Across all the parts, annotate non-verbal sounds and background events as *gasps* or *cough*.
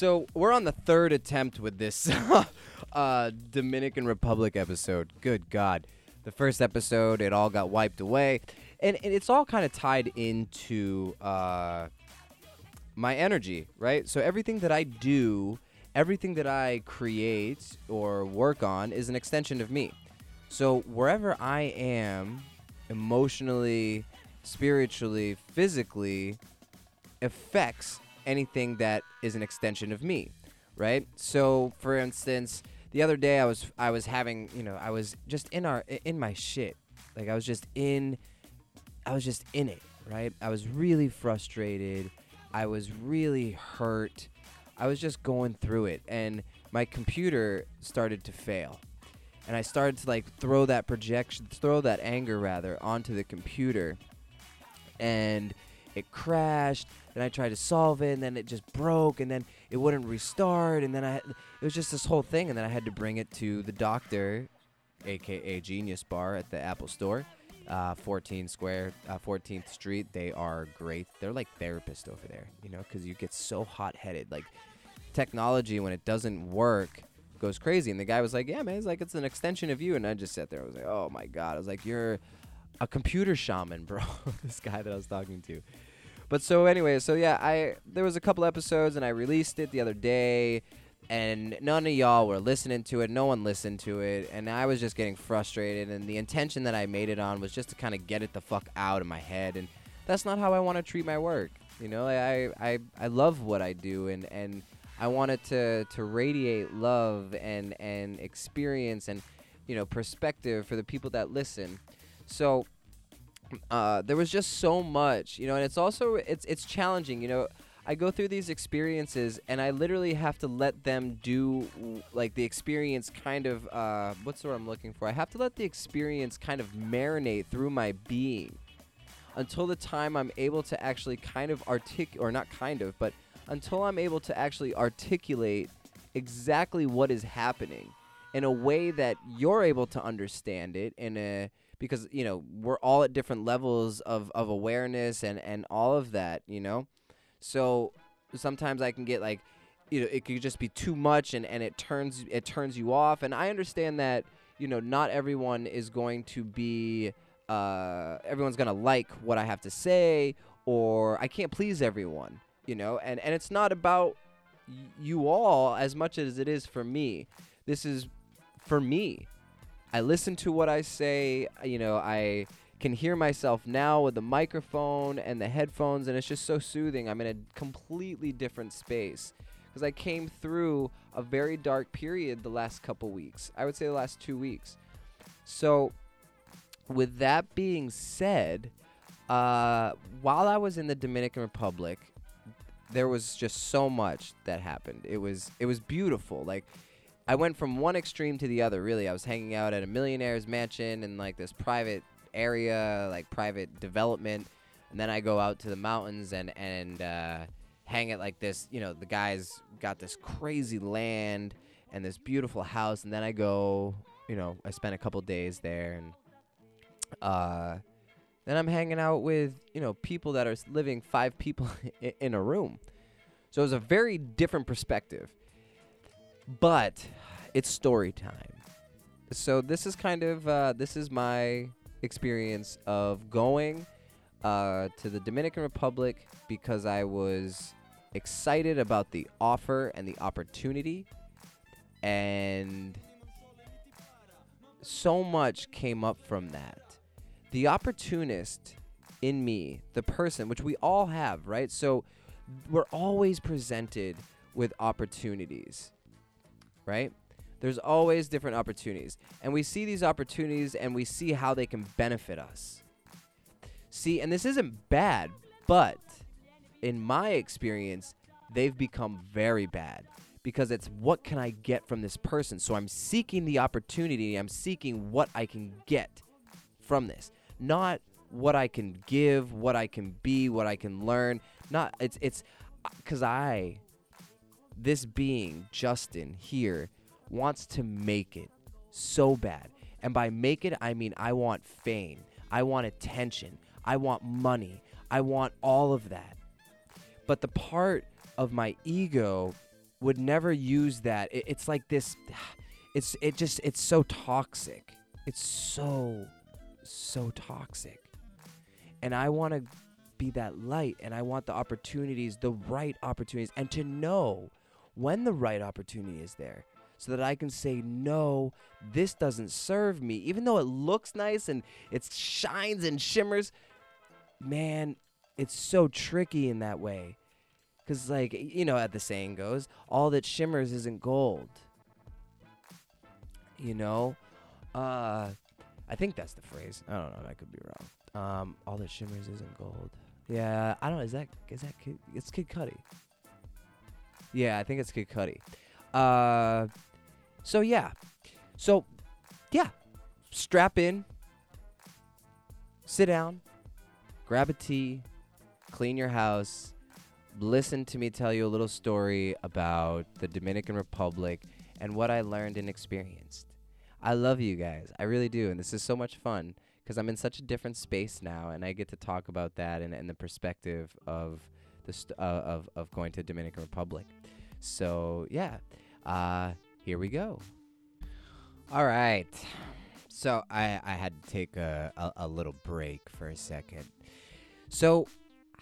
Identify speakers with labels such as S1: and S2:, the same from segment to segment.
S1: So we're on the third attempt with this *laughs* uh, Dominican Republic episode. Good God. The first episode, it all got wiped away. And, and it's all kind of tied into uh, my energy, right? So everything that I do, everything that I create or work on is an extension of me. So wherever I am emotionally, spiritually, physically, affects anything that is an extension of me, right? So, for instance, the other day I was I was having, you know, I was just in our in my shit. Like I was just in I was just in it, right? I was really frustrated. I was really hurt. I was just going through it and my computer started to fail. And I started to like throw that projection, throw that anger rather onto the computer. And it crashed. Then I tried to solve it, and then it just broke, and then it wouldn't restart. And then I, it was just this whole thing. And then I had to bring it to the doctor, aka Genius Bar at the Apple Store, uh, 14 Square, uh, 14th Street. They are great. They're like therapists over there, you know, because you get so hot headed. Like technology, when it doesn't work, goes crazy. And the guy was like, "Yeah, man, it's like it's an extension of you." And I just sat there. I was like, "Oh my god!" I was like, "You're." a computer shaman, bro. *laughs* this guy that I was talking to. But so anyway, so yeah, I there was a couple episodes and I released it the other day and none of y'all were listening to it. No one listened to it and I was just getting frustrated and the intention that I made it on was just to kind of get it the fuck out of my head and that's not how I want to treat my work. You know, I I I love what I do and and I want it to to radiate love and and experience and you know perspective for the people that listen. So uh, there was just so much, you know, and it's also it's it's challenging, you know. I go through these experiences and I literally have to let them do like the experience kind of uh, what's the word I'm looking for? I have to let the experience kind of marinate through my being until the time I'm able to actually kind of articulate or not kind of, but until I'm able to actually articulate exactly what is happening in a way that you're able to understand it in a because you know we're all at different levels of, of awareness and, and all of that you know? So sometimes i can get like you know it could just be too much and, and it turns it turns you off. And i understand that you know not everyone is going to be uh, everyone's gonna like what i have to say or i can't please everyone you know? And and it's not about you all as much as it is for me. This is for me I listen to what I say. You know, I can hear myself now with the microphone and the headphones, and it's just so soothing. I'm in a completely different space because I came through a very dark period the last couple weeks. I would say the last two weeks. So, with that being said, uh, while I was in the Dominican Republic, there was just so much that happened. It was it was beautiful. Like I went from one extreme to the other. Really, I was hanging out at a millionaire's mansion in like this private area, like private development, and then I go out to the mountains and and uh, hang at like this. You know, the guys got this crazy land and this beautiful house, and then I go. You know, I spent a couple days there, and uh, then I'm hanging out with you know people that are living five people *laughs* in a room. So it was a very different perspective. But it's story time. So this is kind of uh, this is my experience of going uh, to the Dominican Republic because I was excited about the offer and the opportunity, and so much came up from that. The opportunist in me, the person, which we all have, right? So we're always presented with opportunities, right? There's always different opportunities. And we see these opportunities and we see how they can benefit us. See, and this isn't bad, but in my experience, they've become very bad because it's what can I get from this person? So I'm seeking the opportunity, I'm seeking what I can get from this, not what I can give, what I can be, what I can learn. Not it's it's uh, cuz I this being Justin here wants to make it so bad. And by make it, I mean I want fame, I want attention, I want money, I want all of that. But the part of my ego would never use that. It, it's like this. *sighs* It's it just it's so toxic. It's so so toxic. And I want to be that light and I want the opportunities, the right opportunities and to know when the right opportunity is there so that I can say no, this doesn't serve me. Even though it looks nice and it shines and shimmers. Man, it's so tricky in that way. Cuz like, you know, as the saying goes, all that shimmers isn't gold. You know? Uh i think that's the phrase. I don't know i could be wrong. Um all that shimmers isn't gold. Yeah i don't know is that is that kid it's kid cudi yeah i think it's kid cudi. Uh so yeah. So yeah. Strap in. Sit down. Grab a tea. Clean your house. Listen to me tell you a little story about the dominican republic and what i learned and experienced. I love you guys. I really do. And this is so much fun because I'm in such a different space now and I get to talk about that and, and the perspective of the st- uh, of, of going to Dominican Republic. So, yeah. Uh, here we go. All right. So, I, I had to take a, a, a little break for a second. So,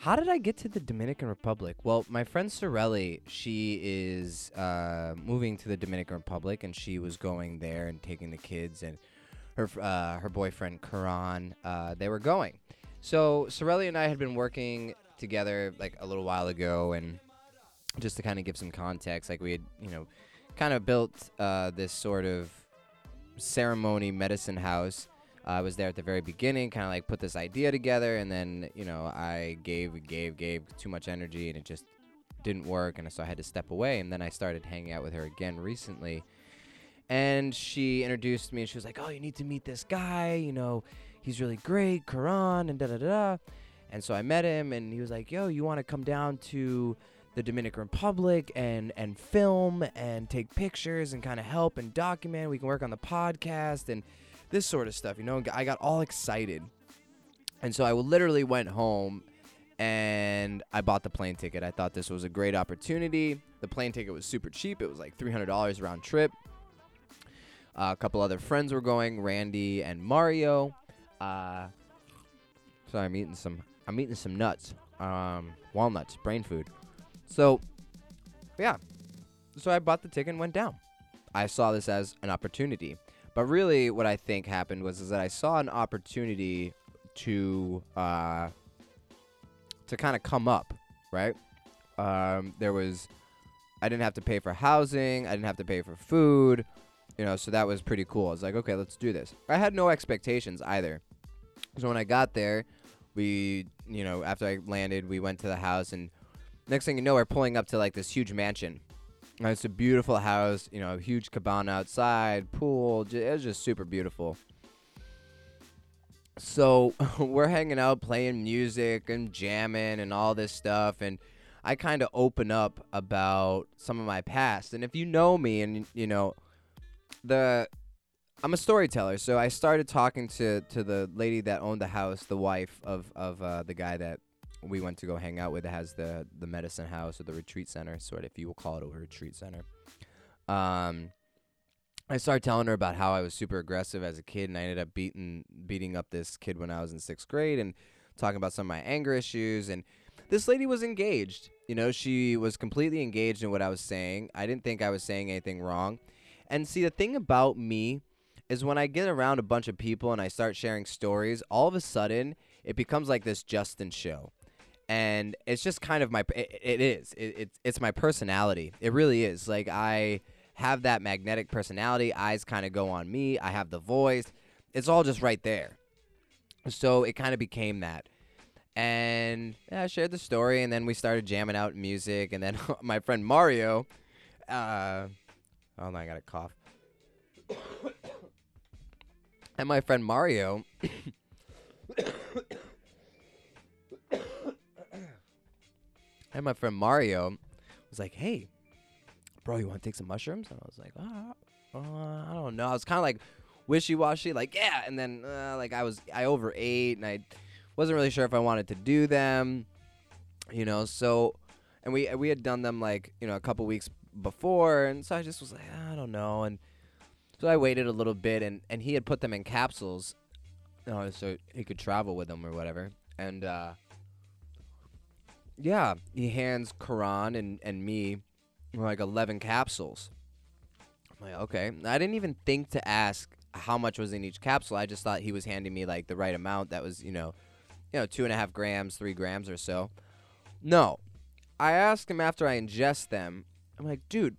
S1: how did I get to the Dominican Republic? Well, my friend Sorelli, she is uh, moving to the Dominican Republic, and she was going there and taking the kids and her uh, her boyfriend Karan. Uh, they were going. So Sorelli and I had been working together like a little while ago, and just to kind of give some context, like we had you know kind of built uh, this sort of ceremony medicine house I was there at the very beginning, kind of like put this idea together, and then you know I gave, gave, gave too much energy, and it just didn't work, and so I had to step away. And then I started hanging out with her again recently, and she introduced me, and she was like, "Oh, you need to meet this guy. You know, he's really great, Karan, and da da da." And so I met him, and he was like, "Yo, you want to come down to?" the Dominican Republic and and film and take pictures and kind of help and document. We can work on the podcast and this sort of stuff. You know, I got all excited, and so I literally went home and I bought the plane ticket. I thought this was a great opportunity. The plane ticket was super cheap. It was like three hundred dollars round trip. Uh, a couple other friends were going, Randy and Mario. Uh, sorry, I'm eating some. I'm eating some nuts, um, walnuts, brain food. So, yeah. So I bought the ticket and went down. I saw this as an opportunity. But really, what I think happened was is that I saw an opportunity to uh, to kind of come up, right? Um, there was, I didn't have to pay for housing, I didn't have to pay for food, you know, so that was pretty cool. I was like, okay, let's do this. I had no expectations either. So when I got there, we, you know, after I landed, we went to the house, and next thing you know, we're pulling up to like this huge mansion And it's a beautiful house, you know, huge cabana outside, pool. It was just super beautiful. So *laughs* we're hanging out, playing music and jamming and all this stuff, and I kind of open up about some of my past. And if you know me, and you know, the I'm a storyteller, so I started talking to to the lady that owned the house, the wife of of uh, the guy that we went to go hang out with it has the the medicine house or the retreat center, sort of if you will call it a retreat center. Um, I started telling her about how I was super aggressive as a kid, and I ended up beating beating up this kid when I was in sixth grade, and talking about some of my anger issues. And this lady was engaged. You know, she was completely engaged in what I was saying. I didn't think I was saying anything wrong. And see, the thing about me is when I get around a bunch of people and I start sharing stories, all of a sudden it becomes like this Justin show. And it's just kind of my it, it is. It, it's it's my personality. It really is. Like i have that magnetic personality. Eyes kind of go on me. I have the voice. It's all just right there. So it kind of became that. And yeah, i shared the story and then we started jamming out music and then *laughs* my friend mario uh oh no i got a cough and my friend mario And my friend Mario was like, "Hey, bro, you want to take some mushrooms?" And I was like, uh, uh, "I don't know." I was kind of like wishy-washy, like, "Yeah," and then uh, like I was I overate and I wasn't really sure if I wanted to do them, you know. So, and we we had done them like you know a couple weeks before, and so I just was like, I don't know, and so I waited a little bit, and and he had put them in capsules, know, so he could travel with them or whatever, and uh, yeah, he hands Karan and and me like eleven capsules. I'm like, okay, I didn't even think to ask how much was in each capsule. I just thought he was handing me like the right amount. That was, you know, you know, two and a half grams, three grams or so. No, I asked him after I ingest them. I'm like, dude,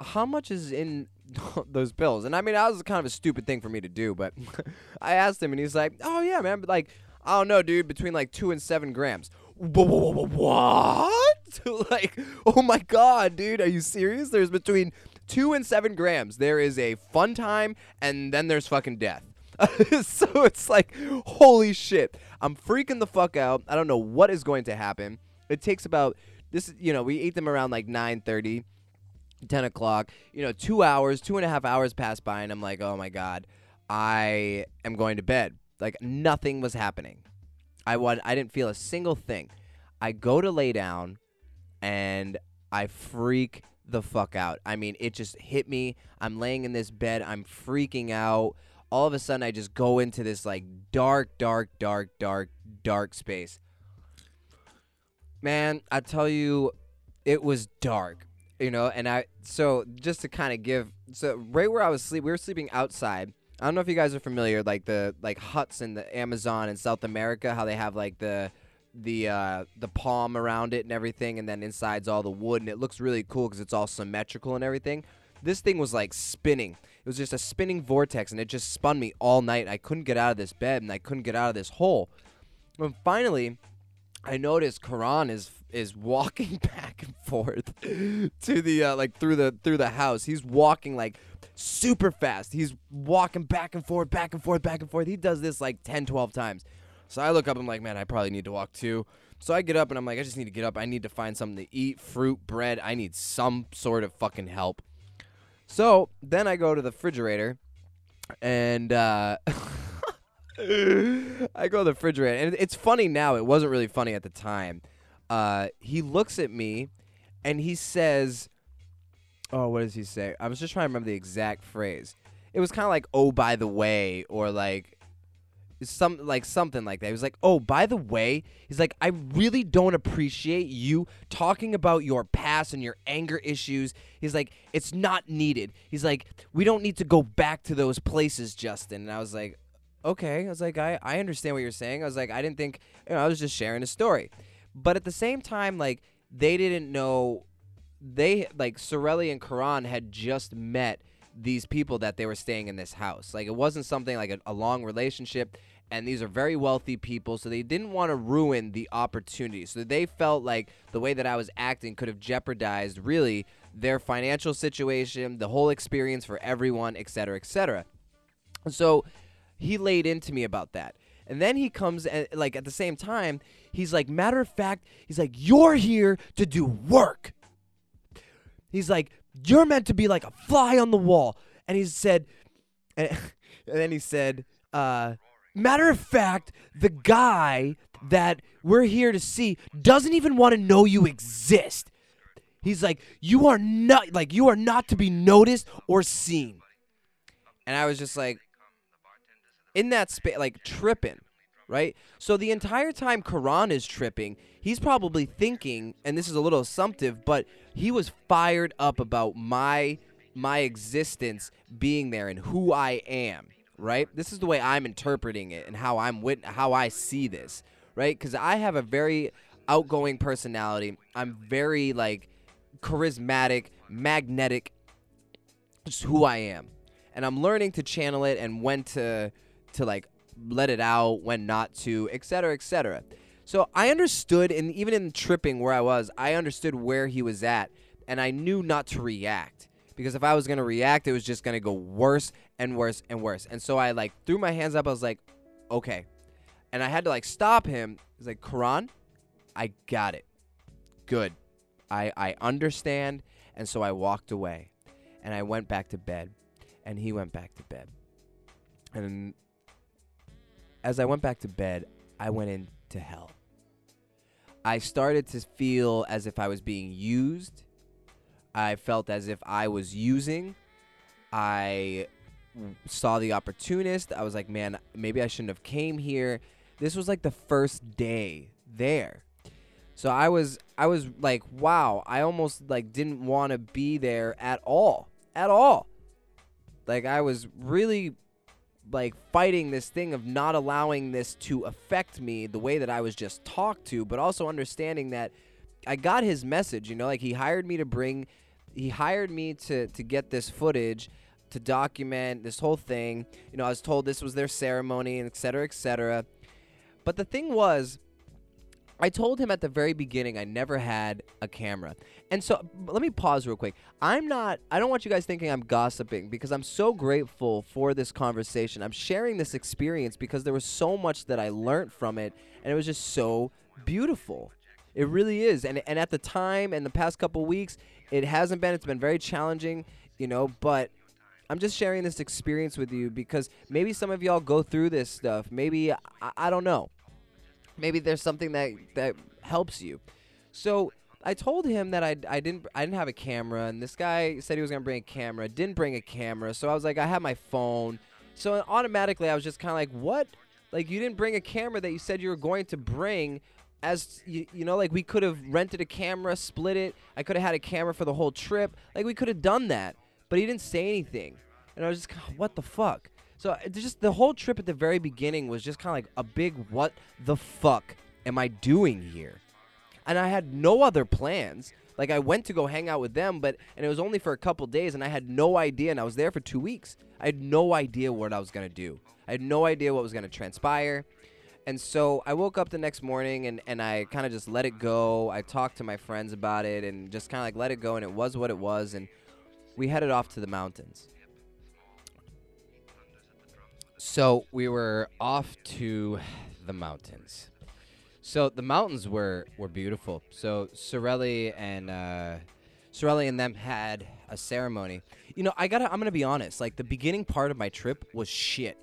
S1: how much is in *laughs* those pills? And I mean, that was kind of a stupid thing for me to do, but *laughs* I asked him, and he's like, oh yeah, man, but like, I don't know, dude, between like two and seven grams. What? *laughs* like, oh my god, dude, are you serious? There's between two and seven grams. There is a fun time, and then there's fucking death. so it's like, holy shit. I'm freaking the fuck out. I don't know what is going to happen. It takes about this. You know, we ate them around like nine 9:30, 10 o'clock. You know, two hours, two and a half hours pass by, and I'm like, oh my god, I am going to bed. Like nothing was happening. I want. I didn't feel a single thing. I go to lay down, and I freak the fuck out. I mean, it just hit me. I'm laying in this bed. I'm freaking out. All of a sudden, I just go into this like dark, dark, dark, dark, dark space. Man, I tell you, it was dark. You know, and I so just to kind of give so right where I was sleep, we were sleeping outside. I don't know if you guys are familiar, like the like huts in the Amazon in South America, how they have like the the uh, the palm around it and everything, and then inside's all the wood, and it looks really cool because it's all symmetrical and everything. This thing was like spinning. It was just a spinning vortex, and it just spun me all night. I couldn't get out of this bed, and I couldn't get out of this hole. And finally, I noticed Karan is is walking *laughs* back and forth *laughs* to the uh, like through the through the house. He's walking like super fast. He's walking back and forth, back and forth, back and forth. He does this like 10, 12 times. So I look up. I'm like, man, I probably need to walk too. So I get up and I'm like, I just need to get up. I need to find something to eat, fruit, bread. I need some sort of fucking help. So then I go to the refrigerator and uh, *laughs* *laughs* I go to the refrigerator. And it's funny now. It wasn't really funny at the time. Uh, he looks at me and he says, Oh, what does he say? I was just trying to remember the exact phrase. It was kind of like, Oh, by the way, or like, some like something like that. He was like, "Oh, by the way," he's like, "I really don't appreciate you talking about your past and your anger issues." He's like, "It's not needed." He's like, "We don't need to go back to those places, Justin." And I was like, "Okay." I was like, "I I understand what you're saying." I was like, "I didn't think, you know, I was just sharing a story." But at the same time, like they didn't know they like Sorelli and Karan had just met these people that they were staying in this house. Like it wasn't something like a, a long relationship and these are very wealthy people, so they didn't want to ruin the opportunity. So they felt like the way that I was acting could have jeopardized really their financial situation, the whole experience for everyone, et cetera, et cetera. So he laid into me about that. And then he comes and like at the same time, he's like, matter of fact, he's like, you're here to do work. He's like, you're meant to be like a fly on the wall. And he said, and, *laughs* and then he said, uh, Matter of fact, the guy that we're here to see doesn't even want to know you exist. He's like, you are not like you are not to be noticed or seen. And I was just like in that space like tripping, right? So the entire time Karan is tripping, he's probably thinking, and this is a little assumptive, but he was fired up about my my existence being there and who I am right? This is the way I'm interpreting it and how I'm wit- how I see this, right? Cuz I have a very outgoing personality. I'm very like charismatic, magnetic. Just who I am. And I'm learning to channel it and when to to like let it out, when not to, etc., etc. So I understood and even in tripping where I was, I understood where he was at and I knew not to react because if I was gonna react, it was just gonna go worse and worse and worse. And so I like threw my hands up. I was like, okay, and I had to like stop him. He's like, Karan, I got it. Good. I I understand. And so I walked away, and I went back to bed, and he went back to bed. And as I went back to bed, I went into hell. I started to feel as if I was being used I felt as if I was using. I saw the opportunist. I was like, man, maybe I shouldn't have came here. This was like the first day there. So I was I was like, wow, I almost like didn't want to be there at all. At all. Like I was really like fighting this thing of not allowing this to affect me the way that I was just talked to, but also understanding that I got his message, you know, like he hired me to bring he hired me to to get this footage to document this whole thing. You know, I was told this was their ceremony and et cetera, et cetera. But the thing was, I told him at the very beginning I never had a camera. And so let me pause real quick. I'm not, I don't want you guys thinking I'm gossiping because I'm so grateful for this conversation. I'm sharing this experience because there was so much that I learned from it and it was just so beautiful. It really is. And, and at the time and the past couple weeks, it hasn't been. It's been very challenging, you know, but I'm just sharing this experience with you because maybe some of y'all go through this stuff. Maybe I, I don't know. Maybe there's something that that helps you. So I told him that I, I didn't I didn't have a camera, and this guy said he was gonna bring a camera. Didn't bring a camera, so I was like, I have my phone. So automatically, I was just kind of like, what? Like you didn't bring a camera that you said you were going to bring. As you, you know, like we could have rented a camera, split it. I could have had a camera for the whole trip. Like we could have done that but he didn't say anything, and I was just what the fuck. So just the whole trip at the very beginning was just kind of like a big what the fuck am I doing here? And I had no other plans. Like I went to go hang out with them, but and it was only for a couple days, and I had no idea. And I was there for two weeks. I had no idea what I was gonna do. I had no idea what was gonna transpire. And so I woke up the next morning and, and I kind of just let it go. I talked to my friends about it and just kind of like let it go. And it was what it was. And we headed off to the mountains. So we were off to the mountains. So the mountains were, were beautiful. So Sorelli and uh, Sorelli and them had a ceremony. You know, I gotta I'm gonna be honest. Like the beginning part of my trip was shit.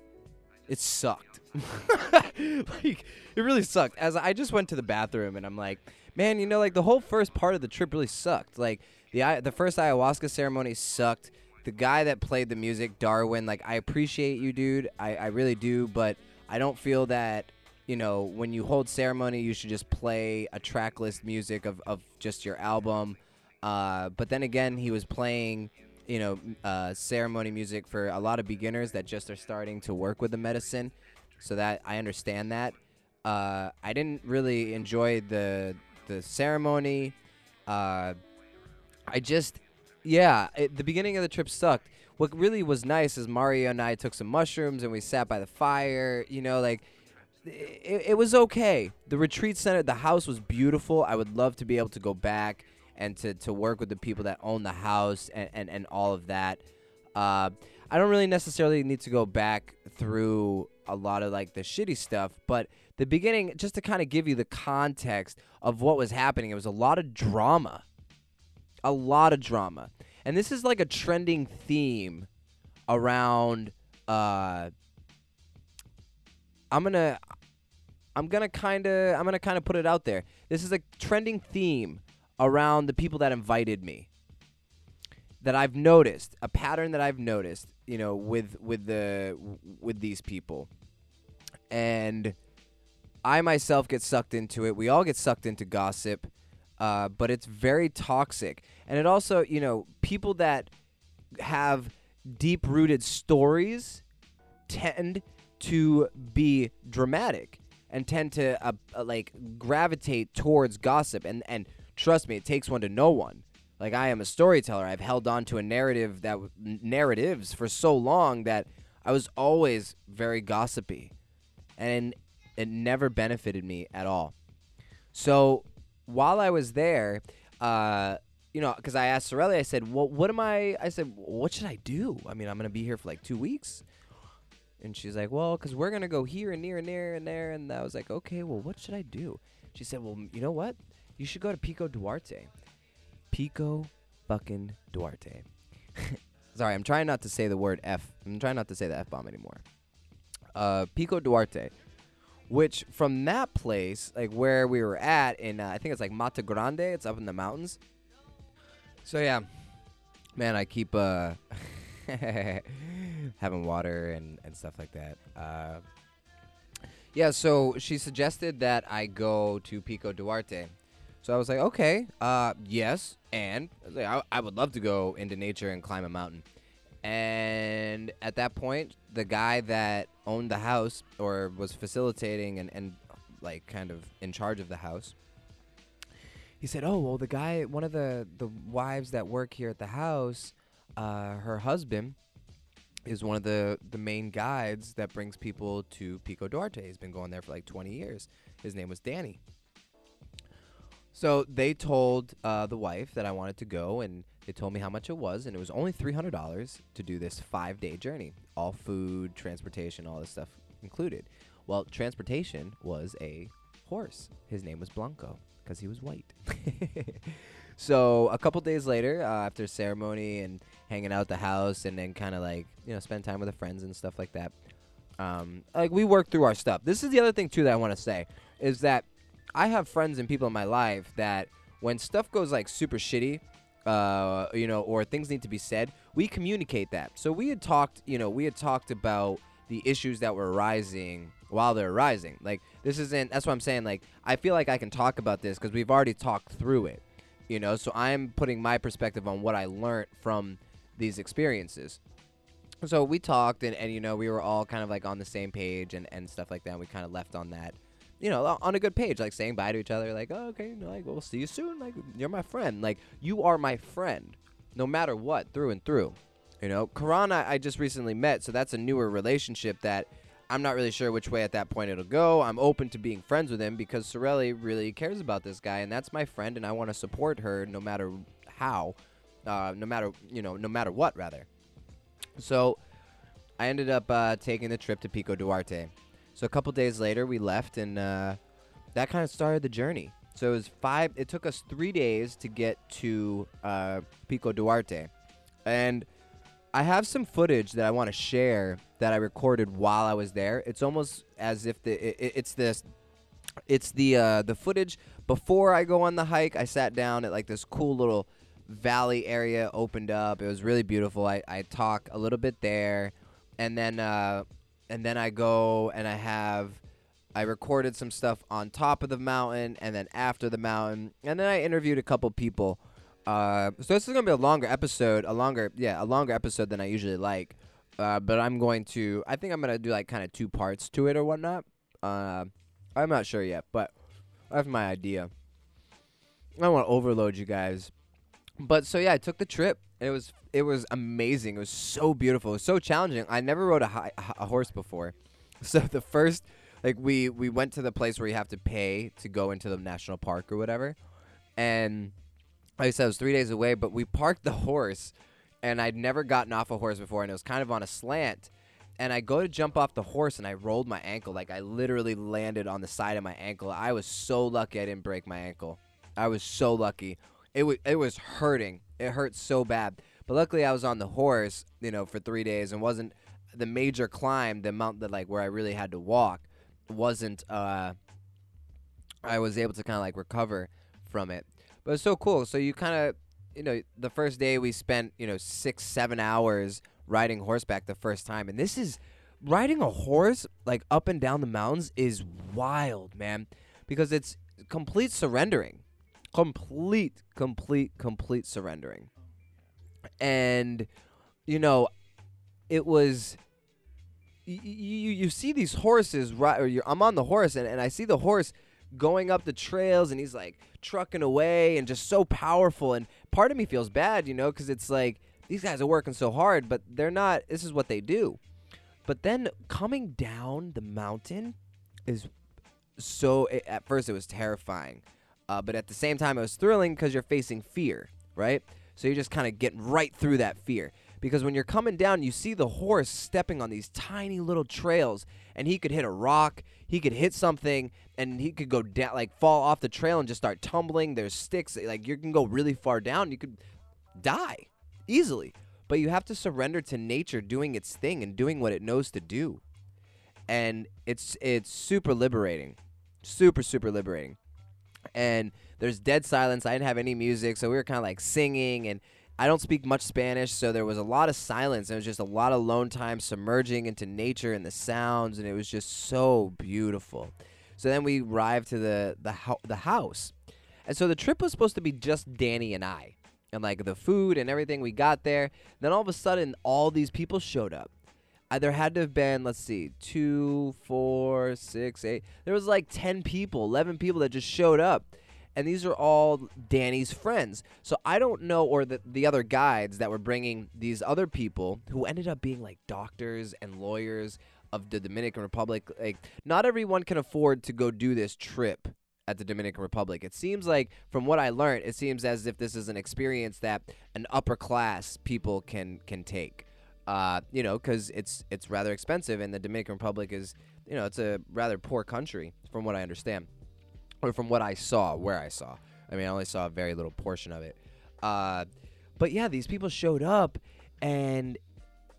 S1: It sucked. *laughs* like it really sucked. As I just went to the bathroom and I'm like, man, you know, like the whole first part of the trip really sucked. Like the the first ayahuasca ceremony sucked. The guy that played the music, Darwin, like I appreciate you, dude. I, I really do, but I don't feel that you know when you hold ceremony, you should just play a track list music of of just your album. Uh, but then again, he was playing you know uh, ceremony music for a lot of beginners that just are starting to work with the medicine. So that I understand that. Uh, I didn't really enjoy the the ceremony. Uh, I just, yeah, it, the beginning of the trip sucked. What really was nice is Mario and I took some mushrooms and we sat by the fire. You know, like it, it was okay. The retreat center, the house was beautiful. I would love to be able to go back and to, to work with the people that own the house and, and, and all of that. Uh, I don't really necessarily need to go back through a lot of like the shitty stuff, but the beginning, just to kind of give you the context of what was happening, it was a lot of drama a lot of drama. And this is like a trending theme around uh I'm going to I'm going to kind of I'm going to kind of put it out there. This is a trending theme around the people that invited me. That I've noticed, a pattern that I've noticed, you know, with with the with these people. And I myself get sucked into it. We all get sucked into gossip uh, but it's very toxic. And it also, you know, people that have deep rooted stories tend to be dramatic and tend to uh, uh, like gravitate towards gossip. And, and trust me, it takes one to know one. Like I am a storyteller. I've held on to a narrative that narratives for so long that I was always very gossipy, and it never benefited me at all. So while I was there, uh, you know, because I asked Sorelli, I said, "Well, what am I?" I said, "What should I do? I mean, I'm gonna be here for like two weeks." And she's like, "Well, because we're gonna go here and near and there and there." And I was like, "Okay, well, what should I do?" She said, "Well, you know what? You should go to Pico Duarte. Pico fucking Duarte." *laughs* Sorry, I'm trying not to say the word F. I'm trying not to say the F bomb anymore. Uh, Pico Duarte which from that place, like where we were at in, uh, I think it's like Mata Grande, it's up in the mountains. So yeah, man, I keep uh *laughs* having water and and stuff like that. Uh, yeah, so she suggested that I go to Pico Duarte. So I was like, okay, uh, yes, and I, like, I, I would love to go into nature and climb a mountain. And at that point, the guy that owned the house or was facilitating and, and like kind of in charge of the house, he said, "Oh well, the guy, one of the the wives that work here at the house, uh, her husband is one of the the main guides that brings people to Pico Duarte. He's been going there for like 20 years. His name was Danny." So they told uh, the wife that I wanted to go, and they told me how much it was, and it was only three hundred dollars to do this five day journey, all food, transportation, all this stuff included. Well, transportation was a horse. His name was Blanco because he was white. *laughs* so a couple days later, uh, after ceremony and hanging out the house, and then kind of like you know spend time with the friends and stuff like that. Um, like we worked through our stuff. This is the other thing too that I want to say is that I have friends and people in my life that when stuff goes like super shitty, uh, you know, or things need to be said, we communicate that. So we had talked, you know, we had talked about the issues that were arising while they're arising. Like this isn't. That's what I'm saying. Like I feel like I can talk about this because we've already talked through it. You know, so I'm putting my perspective on what I learned from these experiences. So we talked and, and you know we were all kind of like on the same page and, and stuff like that. We kind of left on that you know, on a good page, like saying bye to each other, like, oh, okay, you know, like, we'll see you soon. Like, you're my friend. Like, you are my friend, no matter what, through and through. You know, Karan, I, I just recently met, so that's a newer relationship that I'm not really sure which way at that point it'll go. I'm open to being friends with him because Sorelli really cares about this guy, and that's my friend, and I want to support her no matter how, uh, no matter you know, no matter what, rather. So, I ended up uh, taking the trip to Pico Duarte. So a couple days later, we left, and uh, that kind of started the journey. So it was five. It took us three days to get to uh, Pico Duarte, and I have some footage that I want to share that I recorded while I was there. It's almost as if the it, it's this, it's the uh, the footage before I go on the hike. I sat down at like this cool little valley area opened up. It was really beautiful. I I talk a little bit there, and then uh, and then I go and I have I recorded some stuff on top of the mountain and then after the mountain, and then I interviewed a couple people. Uh, so this is gonna be a longer episode, a longer yeah, a longer episode than I usually like. Uh, but I'm going to, I think I'm gonna do like kind of two parts to it or whatnot. Uh, I'm not sure yet, but I have my idea. I don't want to overload you guys, but so yeah, I took the trip. It was it was amazing. It was so beautiful. It was so challenging. I never rode a, a horse before, *laughs* so the first like we we went to the place where you have to pay to go into the national park or whatever, and like I said, it was three days away. But we parked the horse, and I'd never gotten off a horse before, and it was kind of on a slant. And I go to jump off the horse, and I rolled my ankle. Like I literally landed on the side of my ankle. I was so lucky I didn't break my ankle. I was so lucky. It was it was hurting. It hurt so bad. But luckily, I was on the horse, you know, for three days and wasn't the major climb, the amount that like where I really had to walk, wasn't. uh I was able to kind of like recover from it. But it's so cool. So you kind of, you know, the first day we spent, you know, six, seven hours riding horseback the first time, and this is riding a horse like up and down the mountains is wild, man, because it's complete surrendering, complete, complete, complete surrendering. And you know, it was. You, you, you see these horses right or I'm on the horse and, and I see the horse going up the trails and he's like trucking away and just so powerful. And part of me feels bad you know because it's like these guys are working so hard but they're not this is what they do. But then coming down the mountain is so at first it was terrifying uh, but at the same time it was thrilling because you're facing fear right so you're just kind of getting right through that fear. Because when you're coming down, you see the horse stepping on these tiny little trails, and he could hit a rock, he could hit something, and he could go down, like fall off the trail and just start tumbling. There's sticks, like you can go really far down. You could die easily. But you have to surrender to nature doing its thing and doing what it knows to do. And it's it's super liberating. Super, super liberating. And there's dead silence. I didn't have any music, so we were kind of like singing and I don't speak much Spanish, so there was a lot of silence. It was just a lot of lone time submerging into nature and the sounds, and it was just so beautiful. So then we arrived to the the, ho- the house, and so the trip was supposed to be just Danny and I, and like the food and everything. We got there, then all of a sudden, all these people showed up. There had to have been, let's see, two, four, six, eight. There was like ten people, eleven people that just showed up and these are all Danny's friends. So I don't know, or the, the other guides that were bringing these other people who ended up being like doctors and lawyers of the Dominican Republic. Like, not everyone can afford to go do this trip at the Dominican Republic. It seems like, from what I learned, it seems as if this is an experience that an upper class people can can take. Uh, you know, because it's it's rather expensive, and the Dominican Republic is, you know, it's a rather poor country, from what I understand or from what I saw, where I saw. I mean, I only saw a very little portion of it. Uh, but yeah, these people showed up, and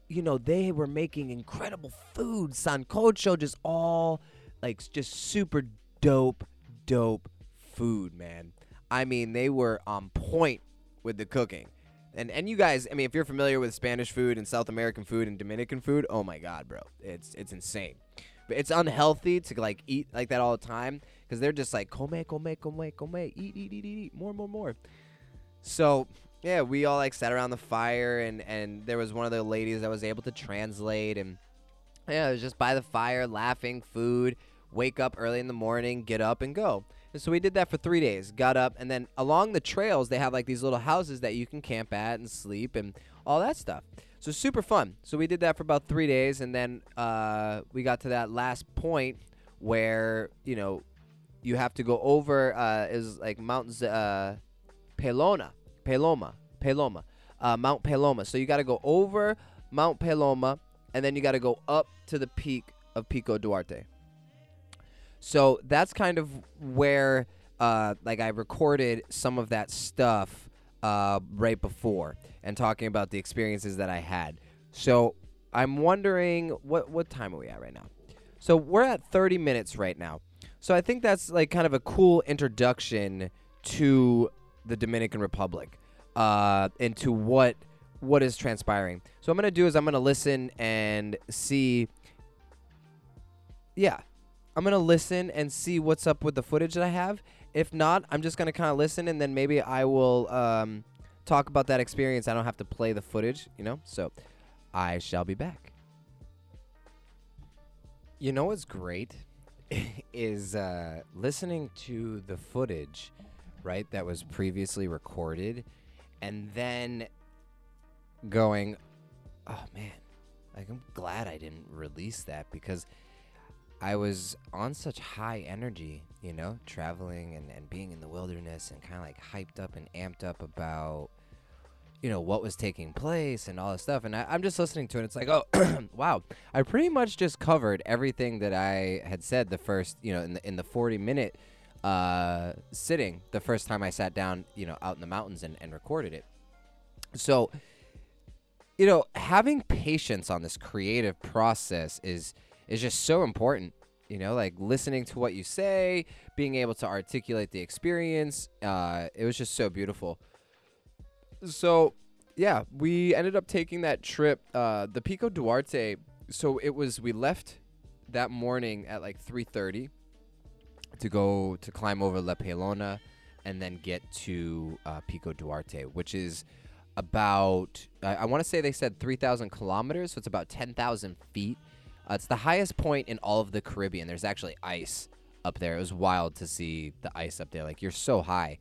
S1: you know they were making incredible food. Sancocho, just all like just super dope, dope food, man. I mean, they were on point with the cooking. And and you guys, I mean, if you're familiar with Spanish food and South American food and Dominican food, oh my god, bro. It's it's insane. But it's unhealthy to like eat like that all the time because they're just like come, come, come, come, eat, eat, eat, eat, eat, more, more, more. So yeah, we all like sat around the fire, and and there was one of the ladies that was able to translate, and yeah, it was just by the fire, laughing, food, wake up early in the morning, get up and go. And so we did that for three days. Got up, and then along the trails, they have like these little houses that you can camp at and sleep and all that stuff. So super fun. So we did that for about three days, and then uh, we got to that last point where you know you have to go over uh, is like Mount uh, Pelona, Peloma, Peloma, uh, Mount Peloma. So you got to go over Mount Peloma, and then you got to go up to the peak of Pico Duarte. So that's kind of where, uh, like, I recorded some of that stuff uh, right before and talking about the experiences that I had. So I'm wondering what what time are we at right now? So we're at 30 minutes right now. So I think that's like kind of a cool introduction to the Dominican Republic uh, and to what what is transpiring. So I'm gonna do is I'm gonna listen and see. Yeah, I'm gonna listen and see what's up with the footage that I have. If not, I'm just gonna kind of listen and then maybe I will um, talk about that experience. I don't have to play the footage, you know. So I shall be back. You know what's great *laughs* is uh, listening to the footage, right, that was previously recorded, and then going, oh man, like I'm glad I didn't release that because I was on such high energy, you know, traveling and, and being in the wilderness and kind of like hyped up and amped up about you know what was taking place and all this stuff. And I, am just listening to it it's like oh *clears throat* wow. I pretty much just covered everything that i had said the first you know in the in the 40 minute uh, sitting the first time i sat down you know out in the mountains and, and recorded it. So you know having patience on this creative process is is just so important you know like listening to what you say being able to articulate the experience uh, it was just so beautiful so yeah, we ended up taking that trip. Uh, the Pico Duarte. So it was we left that morning at like 3:30 to go to climb over La Pelona and then get to uh, Pico Duarte, which is about I, I want to say they said 3,000 kilometers, so it's about 10,000 feet. Uh, it's the highest point in all of the Caribbean. There's actually ice up there. It was wild to see the ice up there. Like you're so high,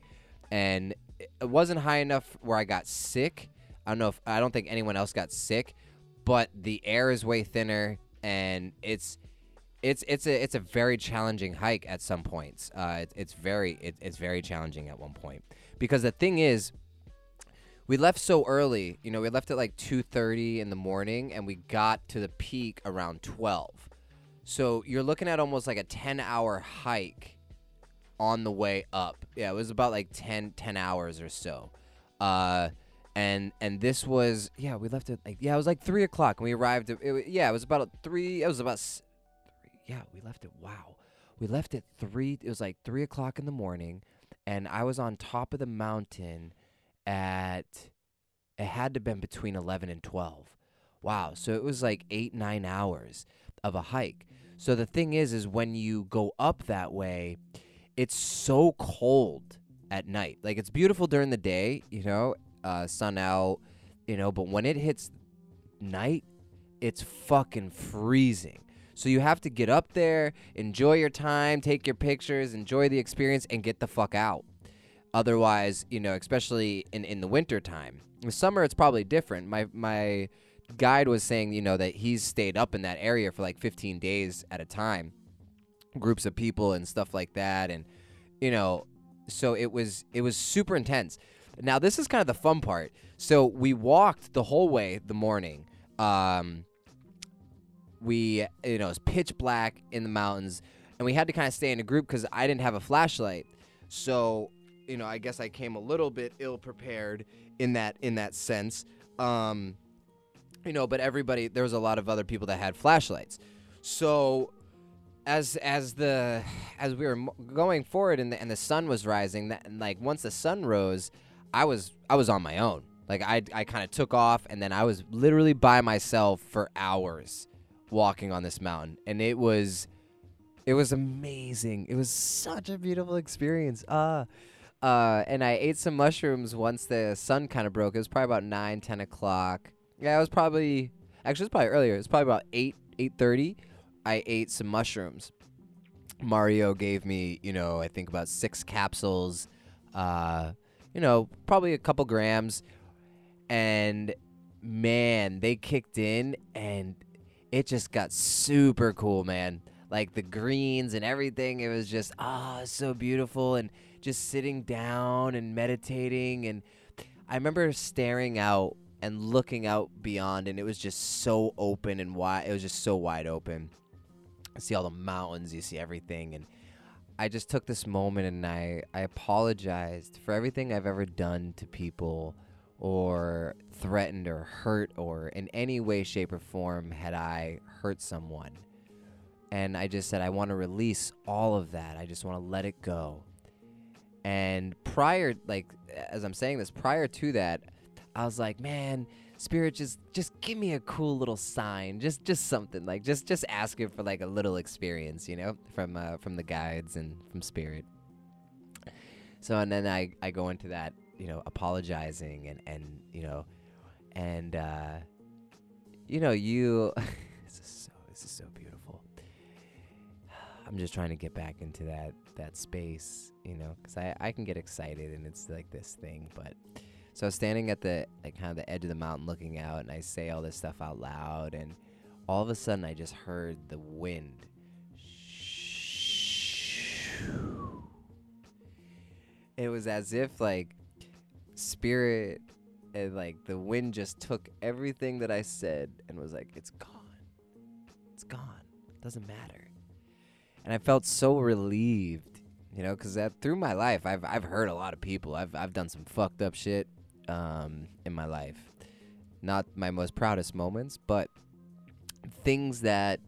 S1: and it wasn't high enough where I got sick. I don't know if I don't think anyone else got sick, but the air is way thinner and it's it's it's a it's a very challenging hike at some points. Uh, it, it's very it, it's very challenging at one point because the thing is, we left so early. You know, we left at like two thirty in the morning, and we got to the peak around twelve. So you're looking at almost like a ten hour hike on the way up. Yeah, it was about like 10, 10 hours or so. Uh, and and this was yeah we left it like yeah it was like three o'clock and we arrived at, it, yeah it was about three it was about yeah we left it wow we left at three it was like three o'clock in the morning and I was on top of the mountain at it had to have been between 11 and 12. Wow. So it was like 8 9 hours of a hike. So the thing is is when you go up that way, it's so cold at night. Like it's beautiful during the day, you know, uh, sun out, you know, but when it hits night, it's fucking freezing. So you have to get up there, enjoy your time, take your pictures, enjoy the experience, and get the fuck out. Otherwise, you know, especially in, in the winter time. In summer, it's probably different. My my guide was saying, you know, that he's stayed up in that area for like 15 days at a time, groups of people and stuff like that, and you know, so it was it was super intense. Now this is kind of the fun part. So we walked the whole way the morning. Um, we you know it was pitch black in the mountains, and we had to kind of stay in a group because I didn't have a flashlight. So you know I guess I came a little bit ill prepared in that in that sense. Um, you know, but everybody there was a lot of other people that had flashlights. So as as the as we were going forward and the, and the sun was rising, that like once the sun rose, I was I was on my own. Like I I kind of took off and then I was literally by myself for hours walking on this mountain and it was it was amazing. It was such a beautiful experience. Uh uh and I ate some mushrooms once the sun kind of broke. It was probably about 9 10 o'clock. Yeah, it was probably actually it was probably earlier. It was probably about 8 8:30. I ate some mushrooms. Mario gave me, you know, I think about 6 capsules uh you know, probably a couple grams and man, they kicked in and it just got super cool, man. Like the greens and everything, it was just ah, oh, so beautiful and just sitting down and meditating and I remember staring out and looking out beyond and it was just so open and wide. It was just so wide open. I see all the mountains, you see everything and I just took this moment and I I apologized for everything I've ever done to people or threatened or hurt or in any way, shape, or form had I hurt someone. And I just said, I want to release all of that. I just want to let it go. And prior, like, as I'm saying this, prior to that, I was like, man, spirit just just give me a cool little sign just just something like just just ask it for like a little experience you know from uh, from the guides and from spirit. So and then i i go into that you know apologizing and and you know and uh you know you *laughs* this is so this is so beautiful. I'm just trying to get back into that that space you know because i i can get excited and it's like this thing but so I was standing at the like kind of the edge of the mountain looking out and i say all this stuff out loud and all of a sudden i just heard the wind it was as if like spirit and like the wind just took everything that I said and was like, it's gone. It's gone. It doesn't matter. And I felt so relieved, you know, because through my life, I've I've hurt a lot of people. I've I've done some fucked up shit um, in my life. Not my most proudest moments, but things that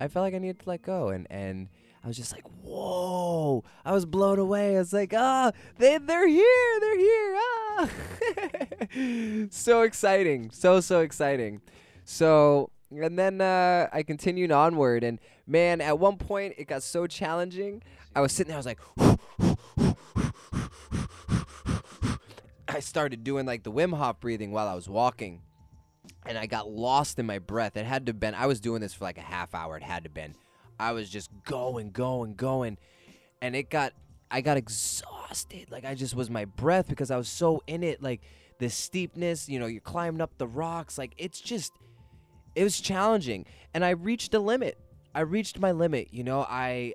S1: I felt like I needed to let go and and I was just like, whoa. I was blown away. I was like, ah, they, they're here. They're here. Ah. *laughs* so exciting. So, so exciting. So, and then uh, I continued onward. And man, at one point, it got so challenging. I was sitting there, I was like, I started doing like the Wim Hof breathing while I was walking. And I got lost in my breath. It had to been, I was doing this for like a half hour. It had to been. I was just going, going, going, and it got I got exhausted. Like I just was my breath because I was so in it. Like the steepness, you know, you're climbing up the rocks. Like it's just it was challenging, and I reached a limit. I reached my limit. You know, I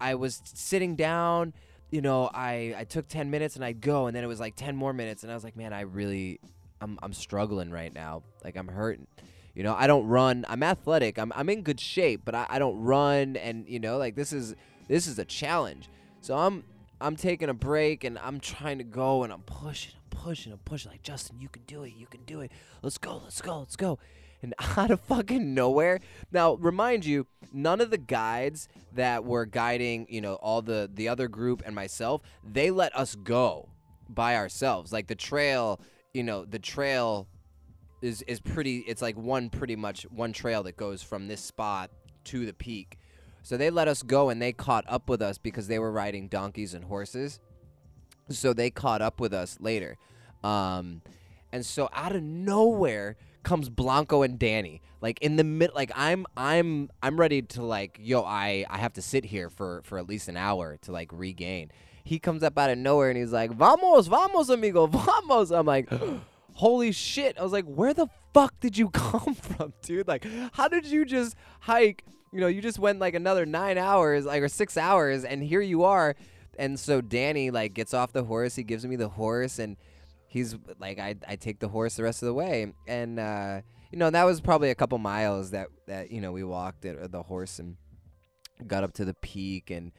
S1: I was sitting down. You know, I I took ten minutes and I'd go, and then it was like ten more minutes, and I was like, man, I really I'm I'm struggling right now. Like I'm hurting. You know, I don't run. I'm athletic. I'm I'm in good shape, but I, I don't run and you know, like this is this is a challenge. So I'm I'm taking a break and I'm trying to go and I'm pushing, I'm pushing, I'm pushing. Like Justin, you can do it, you can do it. Let's go, let's go, let's go. And *laughs* out of fucking nowhere. Now, remind you, none of the guides that were guiding, you know, all the the other group and myself, they let us go by ourselves. Like the trail you know, the trail is is pretty. It's like one pretty much one trail that goes from this spot to the peak. So they let us go and they caught up with us because they were riding donkeys and horses. So they caught up with us later. Um, and so out of nowhere comes Blanco and Danny. Like in the mid like I'm I'm I'm ready to like, yo, I I have to sit here for for at least an hour to like regain. He comes up out of nowhere and he's like, "Vamos, vamos, amigo, *laughs* vamos." I'm like, *gasps* "Holy shit." I was like, "Where the fuck did you *laughs* come from, dude? Like, how did you just hike you know, you just went like another nine hours, like or six hours, and here you are. And so Danny like gets off the horse. He gives me the horse, and he's like, I, I take the horse the rest of the way. And uh, you know, that was probably a couple miles that that you know we walked at the horse and got up to the peak, and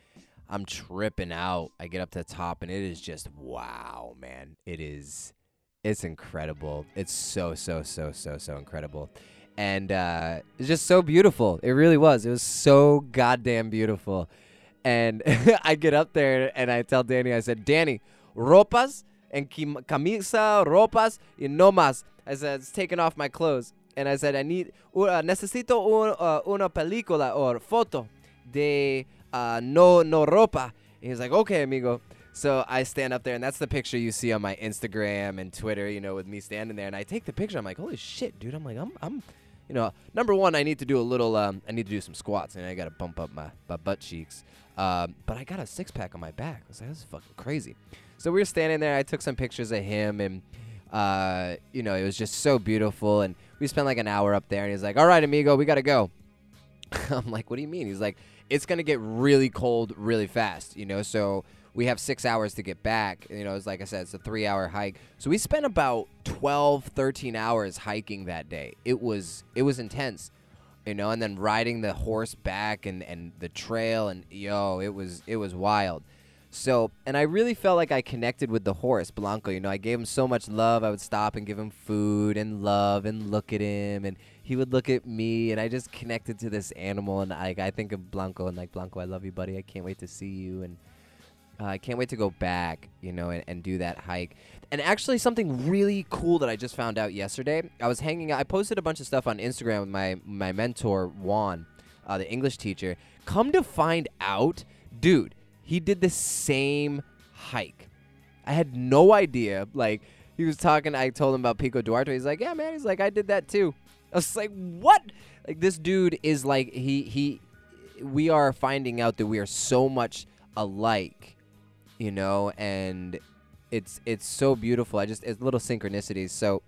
S1: I'm tripping out. I get up to the top, and it is just wow, man. It is. It's incredible. It's so so so so so incredible and uh, it's just so beautiful. It really was. It was so goddamn beautiful. And *laughs* I get up there and I tell Danny, I said, Danny, ropas and camisa, ropas y no más. I said, it's taking off my clothes. And I said, I need, uh, necesito un, uh, una película or foto de uh, no, no ropa. And he's like, okay, amigo. So I stand up there, and that's the picture you see on my Instagram and Twitter, you know, with me standing there. And I take the picture. I'm like, holy shit, dude. I'm like, I'm, I'm, you know, number one, I need to do a little, um, I need to do some squats, and I got to bump up my, my butt cheeks. Um, but I got a six pack on my back. I was like, this is fucking crazy. So we were standing there. I took some pictures of him, and uh, you know, it was just so beautiful. And we spent like an hour up there, and he's like, "All right, amigo, we gotta go." *laughs* I'm like, "What do you mean?" He's like, "It's gonna get really cold really fast, you know." So we have six hours to get back. You know, it's like I said, it's a three hour hike. So we spent about 12, 13 hours hiking that day. It was it was intense. You know, and then riding the horse back and, and the trail and yo, it was it was wild. So, and I really felt like I connected with the horse, Blanco. You know, I gave him so much love. I would stop and give him food and love and look at him, and he would look at me, and I just connected to this animal. And I, I think of Blanco and like Blanco, I love you, buddy. I can't wait to see you. And uh, I can't wait to go back, you know, and, and do that hike. And actually, something really cool that I just found out yesterday. I was hanging out. I posted a bunch of stuff on Instagram with my my mentor Juan, uh, the English teacher. Come to find out, dude, he did the same hike. I had no idea. Like he was talking. I told him about Pico Duarte. He's like, yeah, man. He's like, I did that too. I was like, what? Like this dude is like he he. We are finding out that we are so much alike you know, and it's it's so beautiful. I just it's little synchronicities. So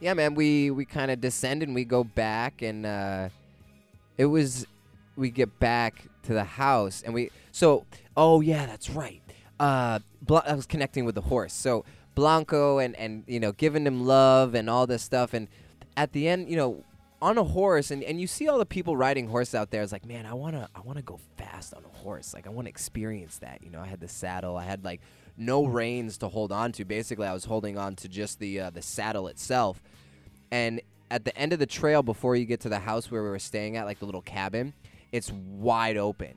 S1: yeah, man, we we kind of descend and we go back, and uh, it was we get back to the house, and we so oh yeah, that's right. Uh, Bl- I was connecting with the horse, so Blanco and and you know giving him love and all this stuff, and at the end, you know, on a horse and, and you see all the people riding horse out there it's like man i want to i want to go fast on a horse. Like i want to experience that you know? I had the saddle. I had like no reins to hold on to. Basically i was holding on to just the uh, the saddle itself. And at the end of the trail before you get to the house where we were staying at like the little cabin it's wide open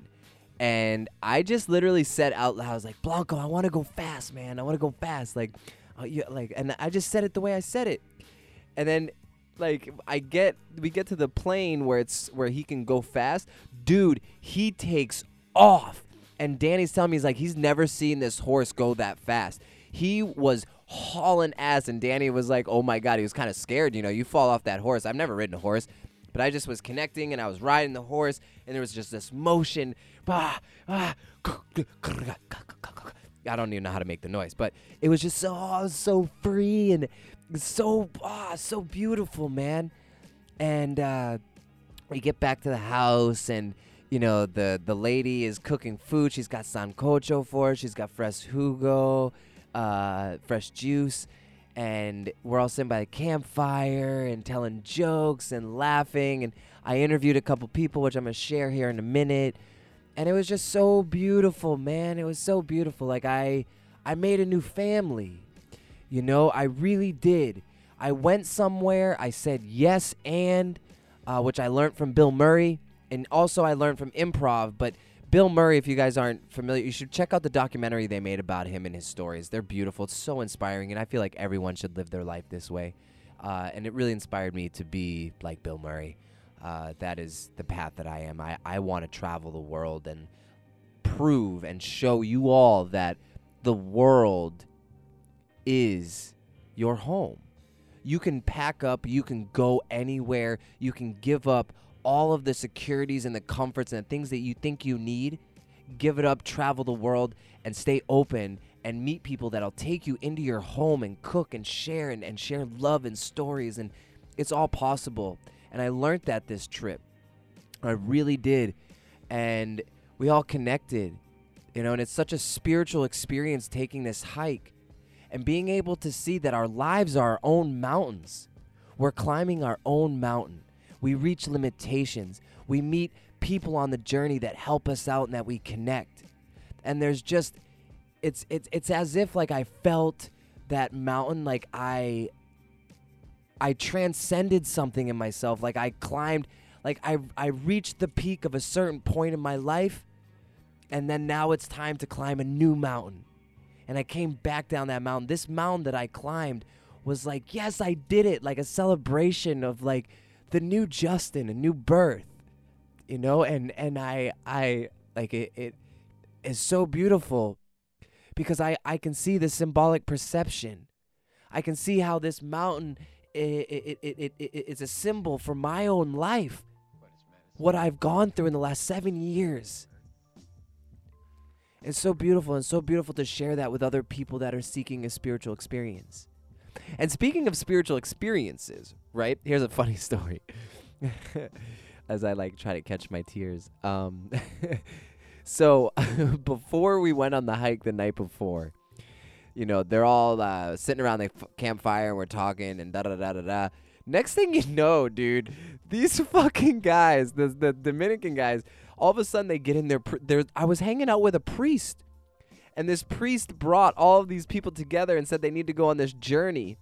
S1: and i just literally said out loud i was like blanco i want to go fast man i want to go fast like uh, yeah, like and i just said it the way i said it and then like I get we get to the plain where it's where he can go fast. Dude, he takes off. And Danny's telling me he's like he's never seen this horse go that fast. He was hauling ass and Danny was like, "Oh my god, he was kind of scared, you know, you fall off that horse. I've never ridden a horse." But I just was connecting and I was riding the horse and there was just this motion. I don't even know how to make the noise, but it was just so oh, so free and so ah, so beautiful, man. And uh, we get back to the house, and you know the the lady is cooking food. She's got sancocho for us. She's got fresh uh, fresh juice, and we're all sitting by the campfire and telling jokes and laughing. And I interviewed a couple people, which I'm gonna share here in a minute. And it was just so beautiful, man. It was so beautiful. Like I, I made a new family you know, I really did. I went somewhere, I said yes and, uh, which I learned from Bill Murray, and also I learned from improv. But Bill Murray, if you guys aren't familiar, you should check out the documentary they made about him and his stories. They're beautiful. It's so inspiring, and I feel like everyone should live their life this way. Uh, and it really inspired me to be like Bill Murray. Uh, that is the path that I am. I, I want to travel the world and prove and show you all that the world is your home. You can pack up, you can go anywhere, you can give up all of the securities and the comforts and the things that you think you need, give it up, travel the world, and stay open and meet people that'll take you into your home and cook and share and, and share love and stories. And it's all possible. And I learned that this trip. I really did. And we all connected, you know, and it's such a spiritual experience taking this hike and being able to see that our lives are our own mountains. We're climbing our own mountain. We reach limitations. We meet people on the journey that help us out and that we connect. And there's just it's it's it's as if like I felt that mountain like I I transcended something in myself. Like I climbed like I I reached the peak of a certain point in my life and then now it's time to climb a new mountain and I came back down that mountain. This mountain that I climbed was like, yes, I did it, like a celebration of like the new Justin, a new birth, you know. And and I I like it. It is so beautiful because I I can see the symbolic perception. I can see how this mountain it, it, it, it, it, it's a symbol for my own life. What I've gone through in the last seven years. It's so beautiful and so beautiful to share that with other people that are seeking a spiritual experience. And speaking of spiritual experiences, right? Here's a funny *laughs* story. As I like try to catch my tears. Um, *laughs* so *laughs* before we went on the hike the night before, you know, they're all uh, sitting around the f- campfire and we're talking and da da da da da. Next thing you know, dude, these fucking guys, the the Dominican guys, all of a sudden they get in their pr- I was hanging out with a priest and this priest brought all of these people together and said they need to go on this journey.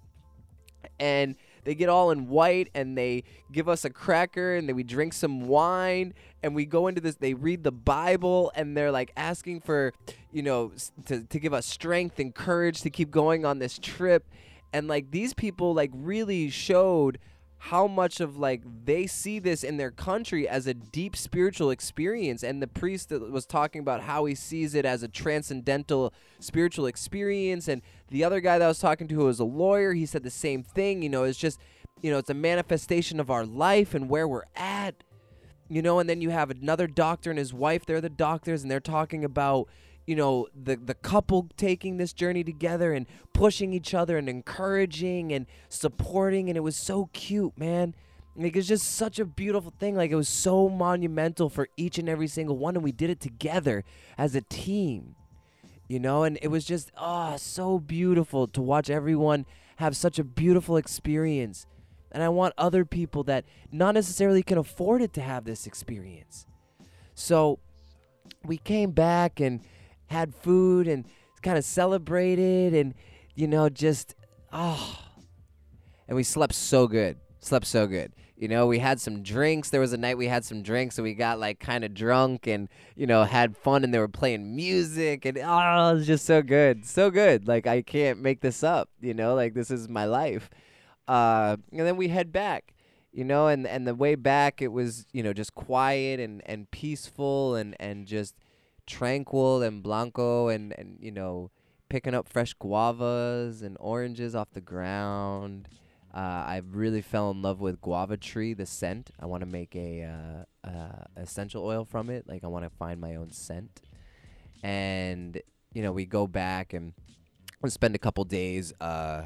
S1: And they get all in white and they give us a cracker and then we drink some wine and we go into this they read the bible and they're like asking for you know to, to give us strength and courage to keep going on this trip. And like these people like really showed how much of like they see this in their country as a deep spiritual experience and the priest that was talking about how he sees it as a transcendental spiritual experience and the other guy that I was talking to who was a lawyer he said the same thing you know it's just you know it's a manifestation of our life and where we're at you know and then you have another doctor and his wife they're the doctors and they're talking about you know the the couple taking this journey together and pushing each other and encouraging and supporting and it was so cute man. Like it's just such a beautiful thing. Like it was so monumental for each and every single one and we did it together as a team you know? And it was just oh so beautiful to watch everyone have such a beautiful experience. And i want other people that not necessarily can afford it to have this experience. So we came back and had food and kind of celebrated and you know just oh and we slept so good slept so good. You know we had some drinks. There was a night we had some drinks and we got like kind of drunk and you know had fun and they were playing music and oh it was just so good so good. Like i can't make this up you know like this is my life. Uh and then we head back you know and and the way back it was you know just quiet and and peaceful and and just tranquil and blanco and and you know picking up fresh guavas and oranges off the ground. Uh, I really fell in love with guava tree, the scent. I want to make a uh, uh, essential oil from it. Like I want to find my own scent, and you know we go back and spend a couple days uh,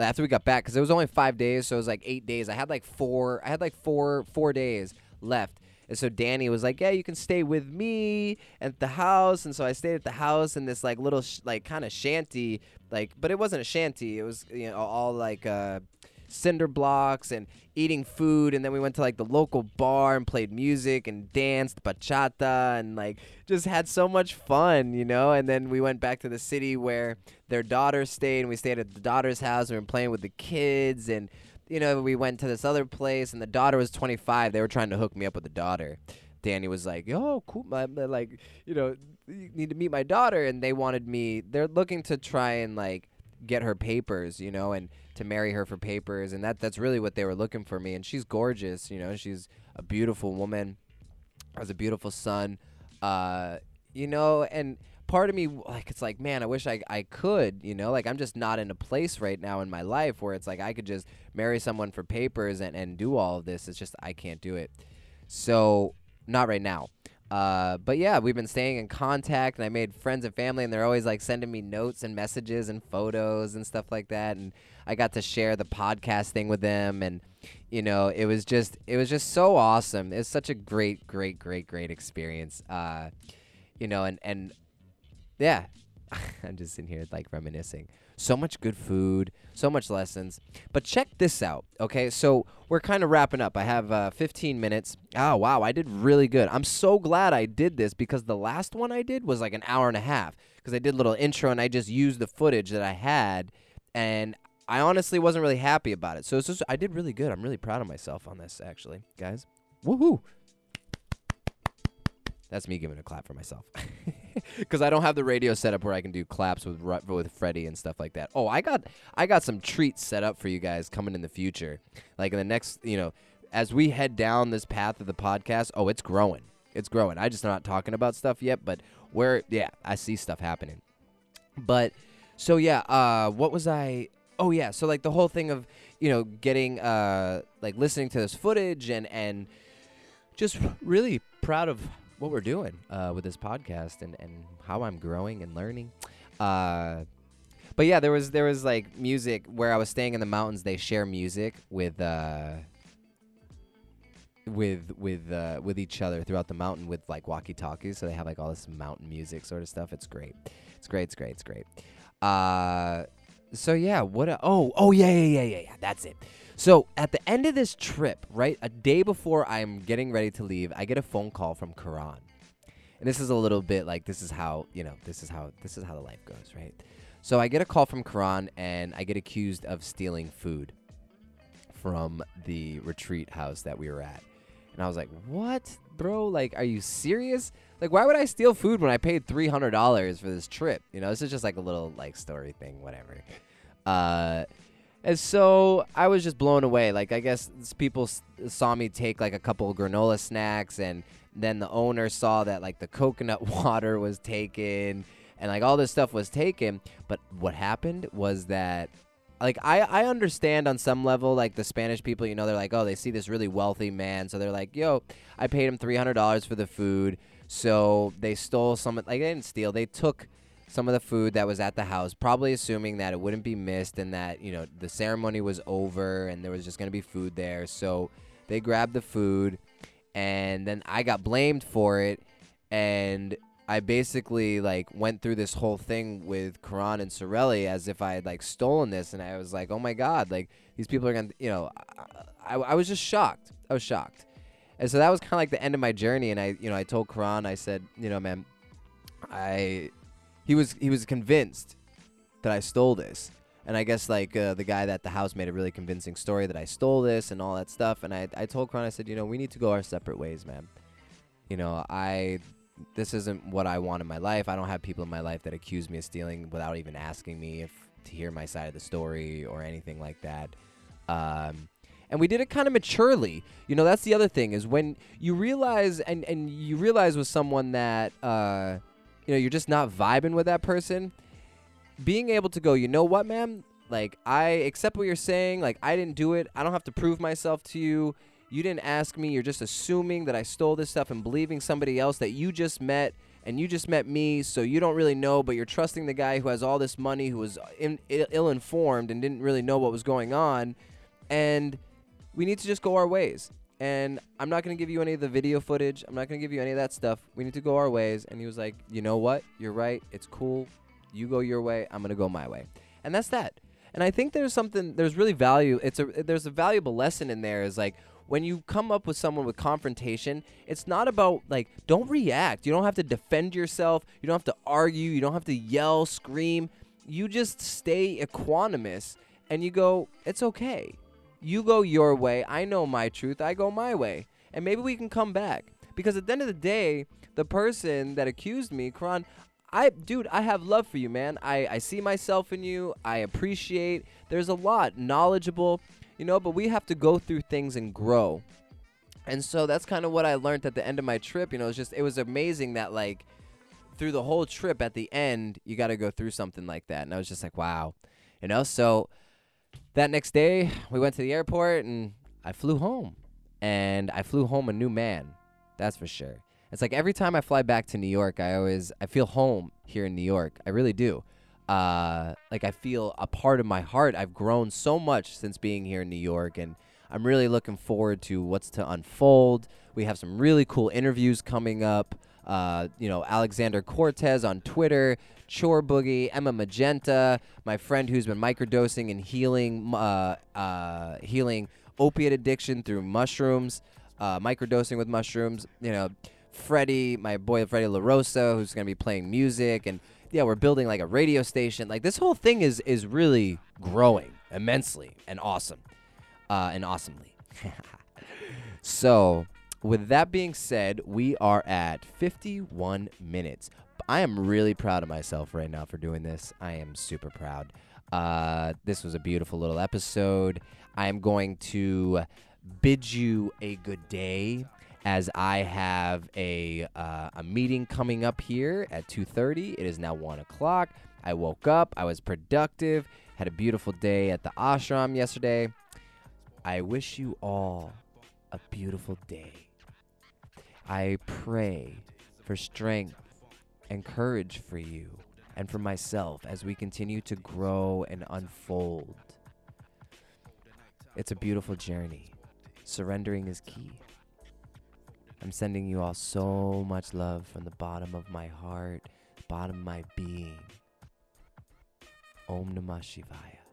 S1: after we got back because it was only five days, so it was like eight days. I had like four. I had like four four days left, and so Danny was like, "Yeah, you can stay with me at the house." And so I stayed at the house in this like little sh- like kind of shanty, like, but it wasn't a shanty. It was you know all like uh, cinder blocks and eating food. And then we went to like the local bar and played music and danced bachata and like just had so much fun, you know. And then we went back to the city where their daughter stayed, and we stayed at the daughter's house. and We were playing with the kids and you know, we went to this other place, and the daughter was 25. They were trying to hook me up with the daughter. Danny was like, "Yo, cool, my, my- like you know, you need to meet my daughter," and they wanted me. They're looking to try and like get her papers, you know, and to marry her for papers, and that that's really what they were looking for me. And she's gorgeous, you know, she's a beautiful woman, has a beautiful son, uh, you know, and part of me like it's like man i wish I, I could you know? Like i'm just not in a place right now in my life where it's like i could just marry someone for papers and, and do all of this. It's just i can't do it. So not right now. Uh, but yeah we've been staying in contact and i made friends and family and they're always like sending me notes and messages and photos and stuff like that. And i got to share the podcast thing with them and you know it was just it was just so awesome. It was such a great great great great experience. Uh, you know and and yeah. *laughs* I'm just sitting here like reminiscing. So much good food so much lessons. But check this out okay? So we're kind of wrapping up. I have uh, 15 minutes. Oh wow i did really good. I'm so glad i did this because the last one i did was like an hour and a half because i did a little intro and i just used the footage that i had and i honestly wasn't really happy about it. So just i did really good. I'm really proud of myself on this actually guys. Woohoo that's me giving a clap for myself. *laughs* Because I don't have the radio set up where I can do claps with with Freddie and stuff like that. Oh, I got I got some treats set up for you guys coming in the future. Like in the next, you know, as we head down this path of the podcast. Oh, it's growing. It's growing. I just not talking about stuff yet, but where yeah, I see stuff happening. But so yeah, uh, what was I? Oh yeah, so like the whole thing of you know getting uh like listening to this footage and and just really proud of what we're doing uh, with this podcast and, and how I'm growing and learning. Uh, but yeah, there was there was like music where I was staying in the mountains. They share music with uh, with with uh, with each other throughout the mountain with like walkie talkies. So they have like all this mountain music sort of stuff. It's great. It's great. It's great. It's great. Uh, so yeah, what? A, oh, oh yeah, yeah, yeah, yeah, yeah. That's it. So at the end of this trip, right, a day before I'm getting ready to leave, I get a phone call from Karan. And this is a little bit like this is how, you know, this is how this is how the life goes, right? So I get a call from Karan and I get accused of stealing food from the retreat house that we were at. And I was like, "What, bro? Like are you serious? Like why would I steal food when I paid $300 for this trip? You know, this is just like a little like story thing, whatever." Uh and so I was just blown away. Like I guess people saw me take like a couple of granola snacks, and then the owner saw that like the coconut *laughs* water was taken, and like all this stuff was taken. But what happened was that. Like I, I understand on some level like the Spanish people you know they're like oh they see this really wealthy man so they're like yo I paid him three hundred dollars for the food so they stole some like they didn't steal they took some of the food that was at the house, probably assuming that it wouldn't be missed and that, you know, the ceremony was over and there was just going to be food there. So they grabbed the food and then I got blamed for it and I basically like went through this whole thing with Karan and Sorelli as if I had like stolen this and I was like, "Oh my god, like these people are going to, you know, I, I, I was just shocked. I was shocked." And so that was kind of like the end of my journey and I, you know, I told Karan, I said, "You know, man, I he was he was convinced that I stole this. And I guess like uh, the guy at the house made a really convincing story that I stole this and all that stuff. And I I told Karan I said you know we need to go our separate ways, man. You know I this isn't what I want in my life. I don't have people in my life that accuse me of stealing without even asking me if to hear my side of the story or anything like that. Um, and we did it kind of maturely. You know, that's the other thing is when you realize and and you realize with someone that uh, you know you're just not vibing with that person. Being able to go, you know what, man? Like I accept what you're saying. Like I didn't do it. I don't have to prove myself to you. You didn't ask me. You're just assuming that I stole this stuff and believing somebody else that you just met and you just met me, so you don't really know, but you're trusting the guy who has all this money, who was in, ill informed and didn't really know what was going on. And we need to just go our ways. And I'm not going to give you any of the video footage. I'm not going to give you any of that stuff. We need to go our ways. And he was like, you know what? You're right. It's cool. You go your way. I'm going to go my way. And that's that. And I think there's something, there's really value. It's a, there's a valuable lesson in there is like, when you come up with someone with confrontation, it's not about like don't react. You don't have to defend yourself. You don't have to argue. You don't have to yell, scream. You just stay equanimous and you go, "It's okay. You go your way. I know my truth. I go my way." And maybe we can come back. Because at the end of the day, the person that accused me, Karan, I dude, I have love for you, man. I, I see myself in you. I appreciate. There's a lot knowledgeable, you know, but we have to go through things and grow. And so that's kind of what I learned at the end of my trip. You know, it's just it was amazing that like through the whole trip at the end, you got to go through something like that. And I was just like, wow. You know, so that next day, we went to the airport and I flew home. And I flew home a new man. That's for sure. It's like every time I fly back to New York, I always I feel home here in New York. I really do. Uh, like I feel a part of my heart. I've grown so much since being here in New York, and I'm really looking forward to what's to unfold. We have some really cool interviews coming up. Uh, you know, Alexander Cortez on Twitter, Chor Boogie, Emma Magenta, my friend who's been microdosing and healing, uh, uh, healing opiate addiction through mushrooms, uh, microdosing with mushrooms. You know, Freddie, my boy Freddie LaRosa, who's gonna be playing music, and yeah, we're building like a radio station. Like this whole thing is is really growing immensely and awesome, uh, and awesomely. *laughs* so, with that being said, we are at 51 minutes. I am really proud of myself right now for doing this. I am super proud. Uh, this was a beautiful little episode. I am going to bid you a good day as I have a uh, a meeting coming up here at 2:30. It is now one o'clock. I woke up. I was productive. Had a beautiful day at the ashram yesterday. I wish you all a beautiful day. I pray for strength and courage for you and for myself as we continue to grow and unfold. It's a beautiful journey. Surrendering is key. I'm sending you all so much love from the bottom of my heart, bottom of my being. Om Namah Shivaya.